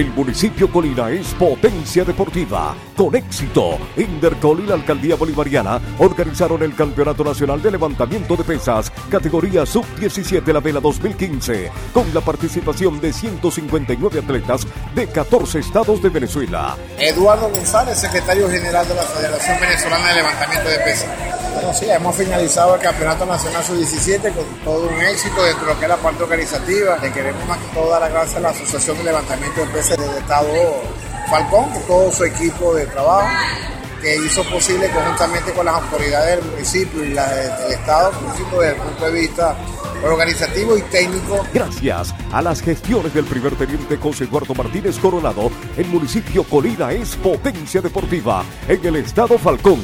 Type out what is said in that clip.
El municipio Colina es potencia deportiva. Con éxito, Intercol y la Alcaldía Bolivariana organizaron el Campeonato Nacional de Levantamiento de Pesas, categoría Sub-17 La Vela 2015, con la participación de 159 atletas de 14 estados de Venezuela. Eduardo González, secretario general de la Federación Venezolana de Levantamiento de Pesas. Bueno, sí, hemos finalizado el Campeonato Nacional Sub-17 con todo un éxito dentro de lo que es la parte organizativa. Le queremos más que todo dar las gracias a la Asociación de Levantamiento de Pesas del Estado Falcón, con todo su equipo de trabajo que hizo posible conjuntamente con las autoridades del municipio y las del Estado, desde el punto de vista organizativo y técnico. Gracias a las gestiones del primer teniente José Eduardo Martínez Coronado, el municipio Colina es potencia deportiva en el estado Falcón.